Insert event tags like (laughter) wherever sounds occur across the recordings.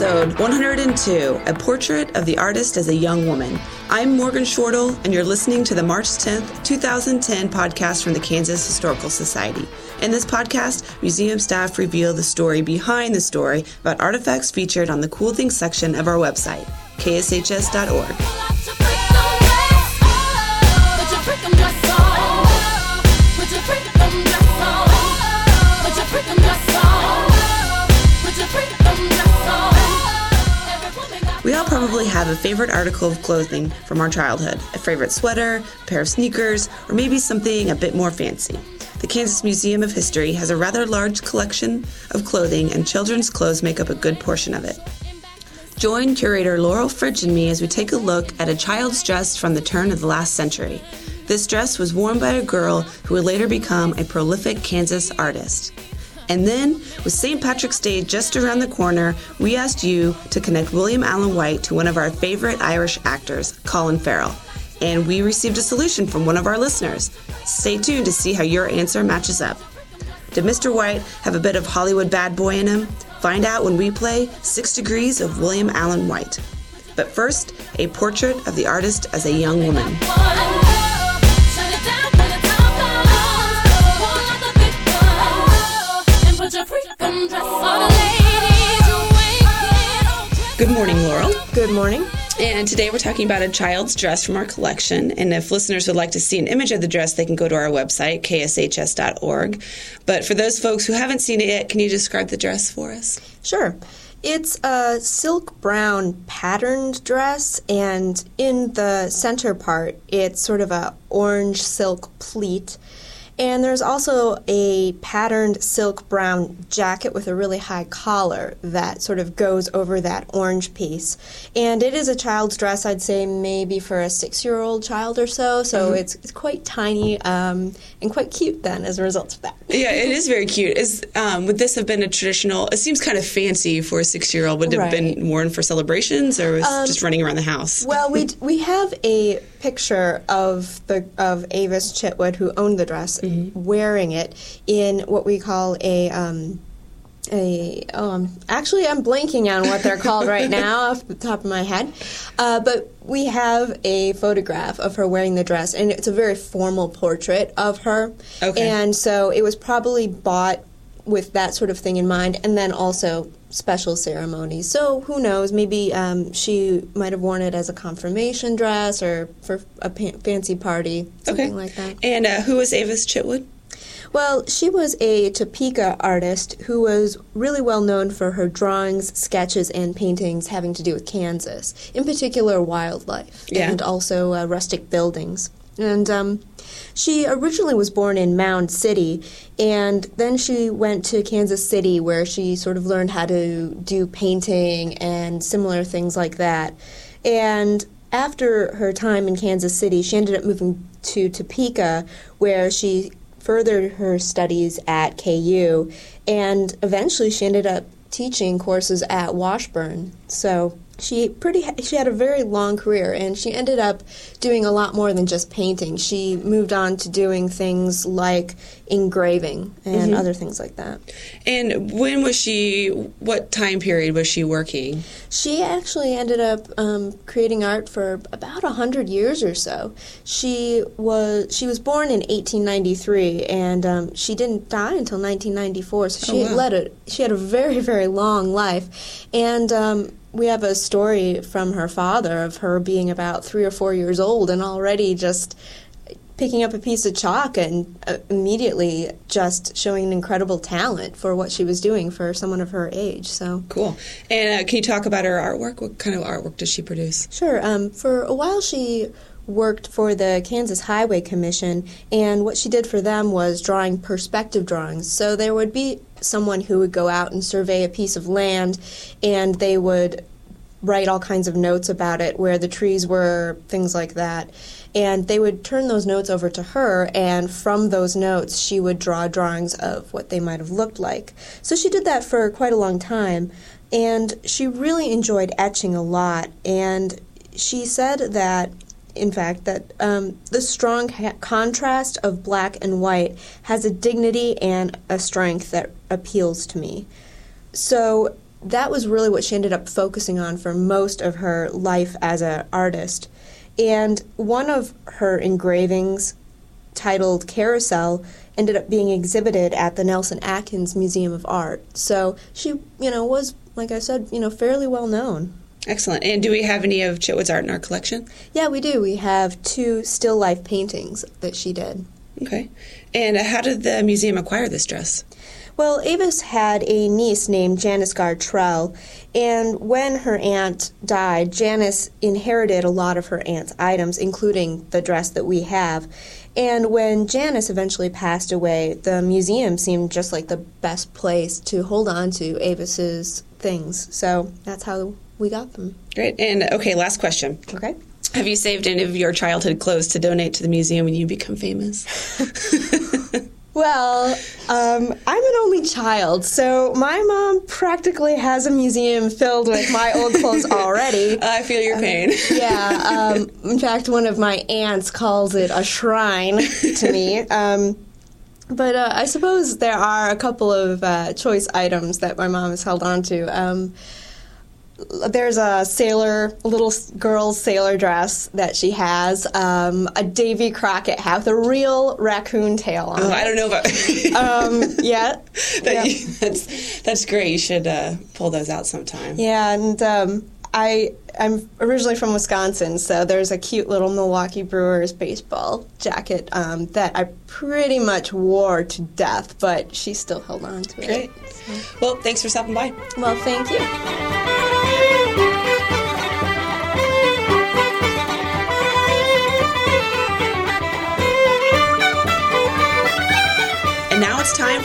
episode 102 A Portrait of the Artist as a Young Woman. I'm Morgan Shortle, and you're listening to the March 10th, 2010 podcast from the Kansas Historical Society. In this podcast, museum staff reveal the story behind the story about artifacts featured on the Cool Things section of our website, kshs.org. have a favorite article of clothing from our childhood a favorite sweater, a pair of sneakers, or maybe something a bit more fancy. The Kansas Museum of History has a rather large collection of clothing, and children's clothes make up a good portion of it. Join curator Laurel Fritsch and me as we take a look at a child's dress from the turn of the last century. This dress was worn by a girl who would later become a prolific Kansas artist. And then, with St. Patrick's Day just around the corner, we asked you to connect William Allen White to one of our favorite Irish actors, Colin Farrell. And we received a solution from one of our listeners. Stay tuned to see how your answer matches up. Did Mr. White have a bit of Hollywood bad boy in him? Find out when we play Six Degrees of William Allen White. But first, a portrait of the artist as a young woman. Good morning. And today we're talking about a child's dress from our collection. And if listeners would like to see an image of the dress, they can go to our website, kshs.org. But for those folks who haven't seen it yet, can you describe the dress for us? Sure. It's a silk brown patterned dress, and in the center part, it's sort of a orange silk pleat and there's also a patterned silk brown jacket with a really high collar that sort of goes over that orange piece. And it is a child's dress, I'd say maybe for a six year old child or so. So mm-hmm. it's, it's quite tiny um, and quite cute then as a result of that. yeah, it is very cute. Is um, Would this have been a traditional, it seems kind of fancy for a six year old. Would it right. have been worn for celebrations or was um, just running around the house? Well, we, we have a picture of the of Avis Chitwood, who owned the dress, mm-hmm. wearing it in what we call a um, a oh I'm actually I'm blanking on what they're called right (laughs) now off the top of my head, uh, but we have a photograph of her wearing the dress, and it's a very formal portrait of her. Okay. And so it was probably bought with that sort of thing in mind, and then also special ceremony. So who knows? Maybe um, she might have worn it as a confirmation dress or for a pa- fancy party, something okay. like that. And uh, who was Avis Chitwood? Well, she was a Topeka artist who was really well known for her drawings, sketches, and paintings having to do with Kansas, in particular wildlife yeah. and also uh, rustic buildings. And um, she originally was born in Mound City, and then she went to Kansas City where she sort of learned how to do painting and similar things like that. And after her time in Kansas City, she ended up moving to Topeka where she furthered her studies at KU, and eventually she ended up teaching courses at Washburn. So she pretty she had a very long career and she ended up doing a lot more than just painting. She moved on to doing things like engraving and mm-hmm. other things like that. And when was she what time period was she working? She actually ended up um, creating art for about a hundred years or so. She was she was born in 1893 and um, she didn't die until 1994 so she oh, wow. led a she had a very very long life. And um, we have a story from her father of her being about three or four years old and already just picking up a piece of chalk and uh, immediately just showing an incredible talent for what she was doing for someone of her age. So cool. And uh, can you talk about her artwork? What kind of artwork does she produce? Sure. Um, for a while, she worked for the Kansas Highway Commission, and what she did for them was drawing perspective drawings. So there would be someone who would go out and survey a piece of land, and they would write all kinds of notes about it, where the trees were, things like that. And they would turn those notes over to her, and from those notes, she would draw drawings of what they might have looked like. So she did that for quite a long time, and she really enjoyed etching a lot. And she said that in fact, that um, the strong ha- contrast of black and white has a dignity and a strength that appeals to me. So that was really what she ended up focusing on for most of her life as an artist. And one of her engravings, titled Carousel, ended up being exhibited at the Nelson Atkins Museum of Art. So she, you know, was, like I said, you know, fairly well known. Excellent. And do we have any of Chitwood's art in our collection? Yeah, we do. We have two still life paintings that she did. Okay. And uh, how did the museum acquire this dress? Well, Avis had a niece named Janice Gartrell, and when her aunt died, Janice inherited a lot of her aunt's items, including the dress that we have. And when Janice eventually passed away, the museum seemed just like the best place to hold on to Avis's things. So that's how we got them. Great. And okay, last question. Okay. Have you saved any of your childhood clothes to donate to the museum when you become famous? (laughs) Well, um, I'm an only child, so my mom practically has a museum filled with my old clothes (laughs) already. I feel your pain. Um, yeah. Um, in fact, one of my aunts calls it a shrine to me. (laughs) Um, but uh, I suppose there are a couple of uh, choice items that my mom has held on to. There's a sailor, a little girl's sailor dress that she has, um, a Davy Crockett hat with a real raccoon tail on oh, it. I don't know about. (laughs) um, yeah, (laughs) that yeah. You, that's that's great. You should uh, pull those out sometime. Yeah, and um, I I'm originally from Wisconsin, so there's a cute little Milwaukee Brewers baseball jacket um, that I pretty much wore to death, but she still held on to it. Great. So. Well, thanks for stopping by. Well, thank you.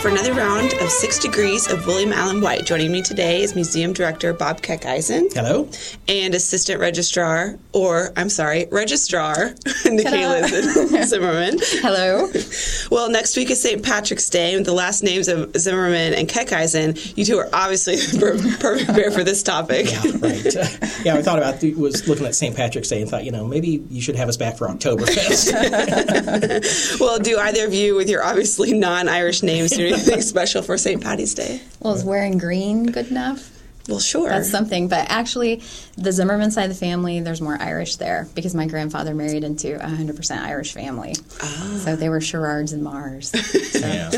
For another round of Six Degrees of William Allen White. Joining me today is Museum Director Bob Keckeisen. Hello. And Assistant Registrar, or I'm sorry, Registrar, (laughs) Nikayla (laughs) Zimmerman. Hello. Well, next week is St. Patrick's Day, with the last names of Zimmerman and Keckeisen. You two are obviously (laughs) the perfect pair for this topic. Yeah, right. Uh, yeah, I thought about the, was looking at St. Patrick's Day and thought, you know, maybe you should have us back for Oktoberfest. well, do either of you, with your obviously non-Irish names do (laughs) anything special for St. Patty's Day? Well, is wearing green good enough? Well, sure. That's something. But actually, the Zimmerman side of the family, there's more Irish there because my grandfather married into a 100% Irish family. Oh. So they were Sherrards and Mars. (laughs) So. yeah.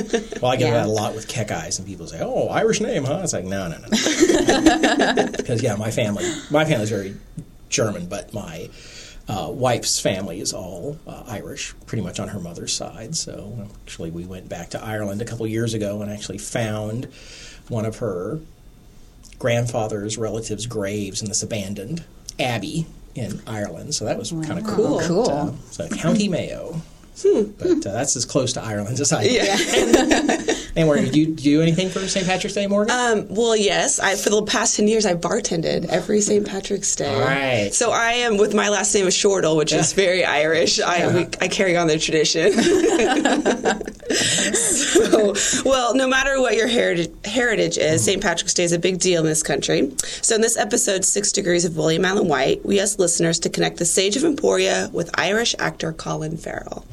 Well, I get yeah. that a lot with Keckeisen, and people say, oh, Irish name, huh? It's like, no, no, no. (laughs) because, yeah, my family, my family's very German, but my uh, wife's family is all uh, Irish, pretty much on her mother's side. So actually, we went back to Ireland a couple years ago and actually found one of her grandfather's relatives' graves in this abandoned abbey in Ireland. So that was wow. kind of cool. Cool. Uh, so County Mayo. Hmm. But uh, that's as close to Ireland as I am. Yeah. (laughs) and Morgan, do you do anything for St. Patrick's Day, Morgan? Um, well, yes. I, for the past 10 years, I bartended every St. Patrick's Day. All right. So I am, with my last name is Shortle, which yeah. is very Irish. I, yeah. we, I carry on the tradition. (laughs) (laughs) so, (laughs) well, no matter what your heritage, heritage is, St. Patrick's Day is a big deal in this country. So in this episode, Six Degrees of William Allen White, we ask listeners to connect the Sage of Emporia with Irish actor Colin Farrell.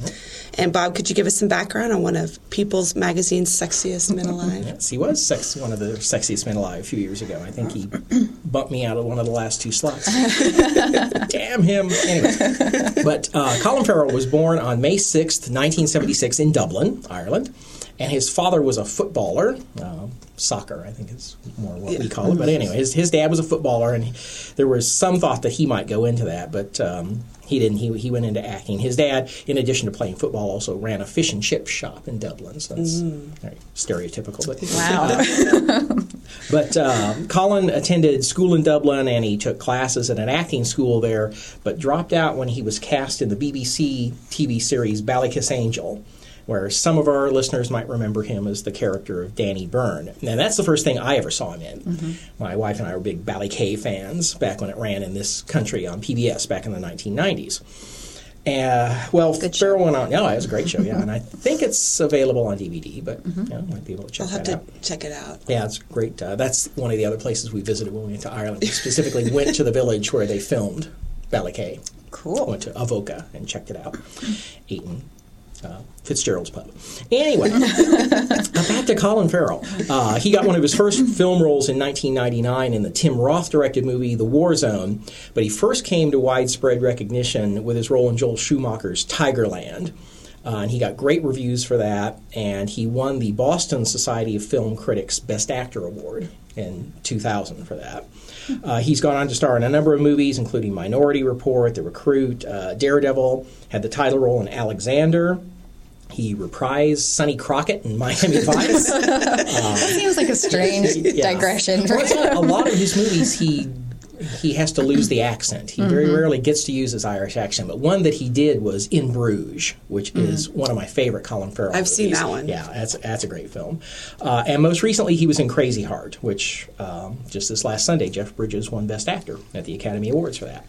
And Bob, could you give us some background on one of People's Magazine's sexiest men alive? yes, he was sex, one of the sexiest men alive a few years ago. I think he (clears throat) bumped me out of one of the last two slots. (laughs) Damn him. Anyway, but uh, Colin Farrell was born on May 6th, 1976 in Dublin, Ireland. And his father was a footballer, uh, soccer, I think is more what yeah. we call it. But anyway, his, his dad was a footballer, and he, there was some thought that he might go into that, but um, he didn't. He, he went into acting. His dad, in addition to playing football, also ran a fish and chip shop in Dublin. So that's mm. very stereotypical. But wow. (laughs) but um, Colin attended school in Dublin, and he took classes at an acting school there, but dropped out when he was cast in the BBC TV series Ballykissangel where some of our listeners might remember him as the character of Danny Byrne. And that's the first thing I ever saw him in. Mm-hmm. My wife and I were big Ballykay fans back when it ran in this country on PBS back in the 1990s. Uh, well, Farrell went on. Yeah, it was a great show. Yeah, and I think it's available on DVD, but mm-hmm. you know, might be able to check. I'll have to out. check it out. Yeah, it's great. Uh, that's one of the other places we visited when we went to Ireland. We specifically (laughs) went to the village where they filmed Ballykay. Cool. Went to Avoca and checked it out. Ate Uh, Fitzgerald's pub. Anyway, (laughs) back to Colin Farrell. Uh, he got one of his first film roles in 1999 in the Tim Roth directed movie The War Zone, but he first came to widespread recognition with his role in Joel Schumacher's Tigerland. Uh, and he got great reviews for that, and he won the Boston Society of Film Critics Best Actor Award in 2000 for that. Uh, he's gone on to star in a number of movies, including Minority Report, The Recruit, uh, Daredevil, had the title role in Alexander. He reprised Sonny Crockett in Miami Vice. uh, (laughs) seems like a strange (laughs) yeah. digression. Well, a lot of his movies, he he has to lose the accent. He very mm-hmm. rarely gets to use his Irish accent, but one that he did was In Bruges, which mm-hmm. is one of my favorite Colin Farrell. I've movies. seen that one. Yeah, that's that's a great film. Uh, and most recently, he was in Crazy Heart, which um, just this last Sunday, Jeff Bridges won Best Actor at the Academy Awards for that.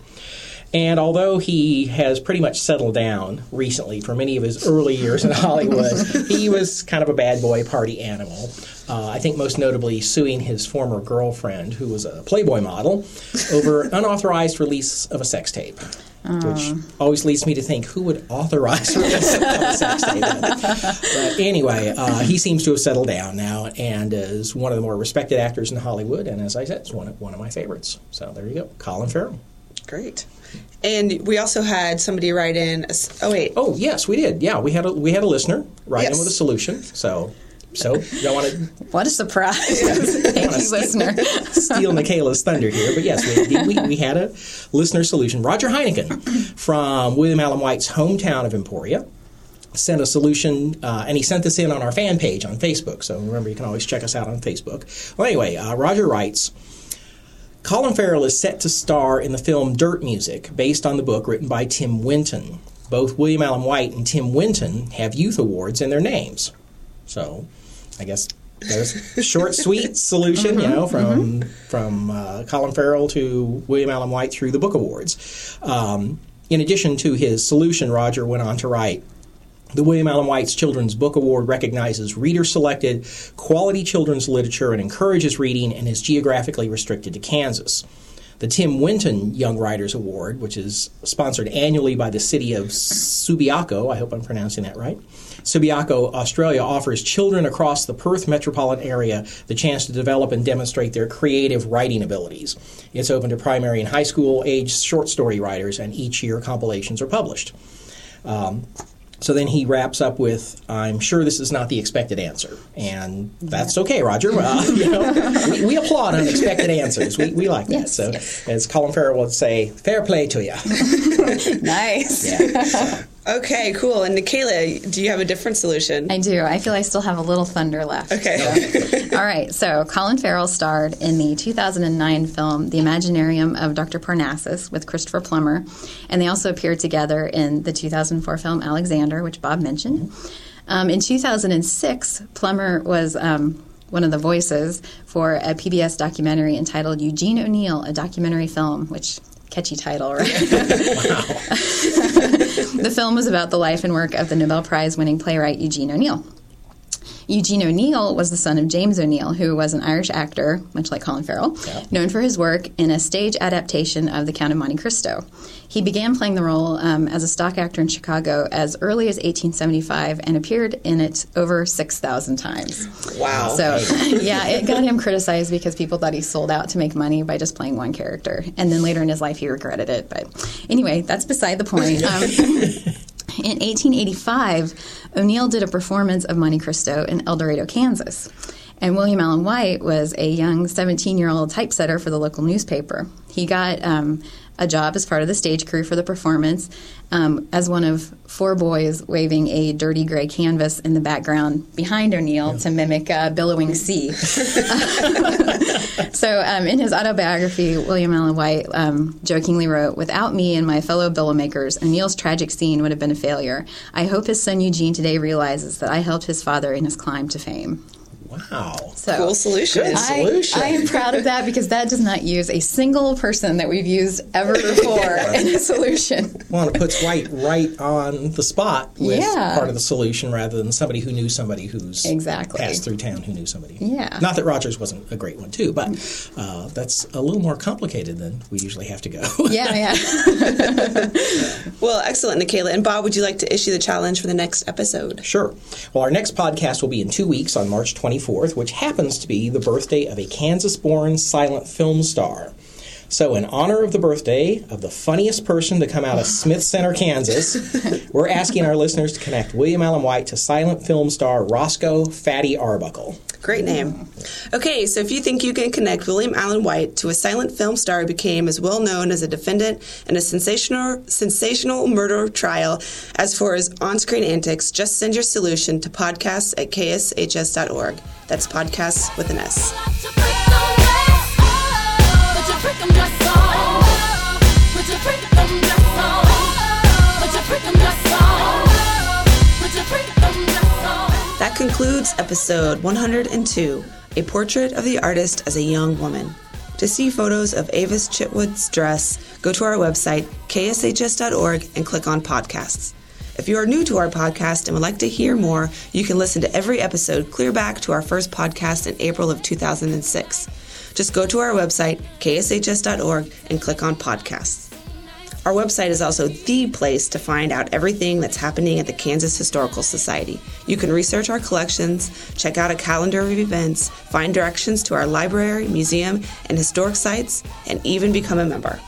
And although he has pretty much settled down recently for many of his early years in (laughs) Hollywood, he was kind of a bad boy party animal. Uh, I think most notably suing his former girlfriend, who was a Playboy model, over (laughs) unauthorized release of a sex tape. Which always leads me to think who would authorize (laughs) release of a sex tape. But anyway, uh, he seems to have settled down now and is one of the more respected actors in Hollywood. And as I said, it's one of, one of my favorites. So there you go, Colin Farrell. Great. And we also had somebody write in. A, oh wait. Oh yes, we did. Yeah, we had a we had a listener write yes. in with a solution. So so y'all want to? (laughs) What a surprise! (laughs) Thank you, listener. steal Michaela's thunder here, but yes, we, we, we had a listener solution. Roger Heineken from William Allen White's hometown of Emporia sent a solution, uh, and he sent this in on our fan page on Facebook. So remember, you can always check us out on Facebook. Well, anyway, uh, Roger writes. Colin Farrell is set to star in the film Dirt Music, based on the book written by Tim Winton. Both William Allen White and Tim Winton have youth awards in their names. So, I guess there's a short, (laughs) sweet solution, mm-hmm, you know, from mm-hmm. from uh, Colin Farrell to William Allen White through the book awards. Um, in addition to his solution, Roger went on to write the William Allen White's Children's Book Award recognizes reader selected, quality children's literature and encourages reading and is geographically restricted to Kansas. The Tim Winton Young Writers Award, which is sponsored annually by the city of Subiaco, I hope I'm pronouncing that right. Subiaco, Australia, offers children across the Perth metropolitan area the chance to develop and demonstrate their creative writing abilities. It's open to primary and high school age short story writers, and each year compilations are published. Um, so then he wraps up with, "I'm sure this is not the expected answer," and that's okay, Roger. Uh, (laughs) you know, we, we, applaud unexpected answers. We, we like that. Yes, so, yes. as Colin Farrell would say, "Fair play to you." (laughs) nice. Yeah, so. Okay, cool. And Nikayla, do you have a different solution? I do. I feel I still have a little thunder left. Okay. So. (laughs) All right. So Colin Farrell starred in the 2009 film The Imaginarium of Dr. Parnassus with Christopher Plummer, and they also appeared together in the 2004 film Alexander, which Bob mentioned. Um, in 2006, Plummer was. Um, one of the voices for a PBS documentary entitled Eugene O'Neill, a documentary film, which catchy title, right? (laughs) (laughs) the film was about the life and work of the Nobel Prize winning playwright Eugene O'Neill. Eugene O'Neill was the son of James O'Neill, who was an Irish actor, much like Colin Farrell, yeah. known for his work in a stage adaptation of The Count of Monte Cristo. He began playing the role um, as a stock actor in Chicago as early as 1875 and appeared in it over 6,000 times. Wow. So, (laughs) yeah, it got him criticized because people thought he sold out to make money by just playing one character. And then later in his life, he regretted it. But anyway, that's beside the point. (laughs) Um, (laughs) In 1885, O'Neill did a performance of Monte Cristo in El Dorado, Kansas. And William Allen White was a young 17 year old typesetter for the local newspaper. He got um, a job as part of the stage crew for the performance um, as one of four boys waving a dirty gray canvas in the background behind O'Neill yeah. to mimic a billowing sea. (laughs) so, um, in his autobiography, William Allen White um, jokingly wrote, Without me and my fellow billowmakers, O'Neill's tragic scene would have been a failure. I hope his son Eugene today realizes that I helped his father in his climb to fame. Wow. So, cool solution. Good solution. I, I, am proud of that because that does not use a single person that we've used ever before (laughs) in a solution. Well, it puts right right on the spot with yeah. part of the solution rather than somebody who knew somebody who's exactly passed through town who knew somebody. Yeah. Not that Rogers wasn't a great one too, but uh, that's a little more complicated than we usually have to go. yeah, yeah. (laughs) (laughs) well, excellent, Nikayla. And Bob, would you like to issue the challenge for the next episode? Sure. Well, our next podcast will be in two weeks on March 24th, which happens to be the birthday of a Kansas born silent film star. So, in honor of the birthday of the funniest person to come out of Smith Center, Kansas, (laughs) we're asking our listeners to connect William Allen White to silent film star Roscoe Fatty Arbuckle. Great name. Okay, so if you think you can connect William Allen White to a silent film star who became as well known as a defendant in a sensational sensational murder trial as for his on-screen antics, just send your solution to podcasts at kshs.org. That's podcasts with an S. episode 102 A Portrait of the Artist as a Young Woman. To see photos of Avis Chitwood's dress, go to our website, kshs.org, and click on podcasts. If you are new to our podcast and would like to hear more, you can listen to every episode clear back to our first podcast in April of 2006. Just go to our website, kshs.org, and click on podcasts. Our website is also the place to find out everything that's happening at the Kansas Historical Society. You can research our collections, check out a calendar of events, find directions to our library, museum, and historic sites, and even become a member.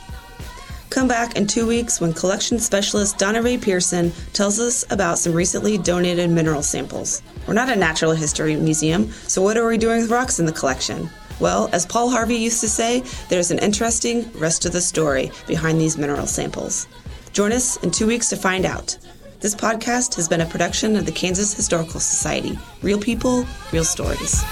Come back in two weeks when collection specialist Donna Ray Pearson tells us about some recently donated mineral samples. We're not a natural history museum, so what are we doing with rocks in the collection? Well, as Paul Harvey used to say, there's an interesting rest of the story behind these mineral samples. Join us in two weeks to find out. This podcast has been a production of the Kansas Historical Society. Real people, real stories.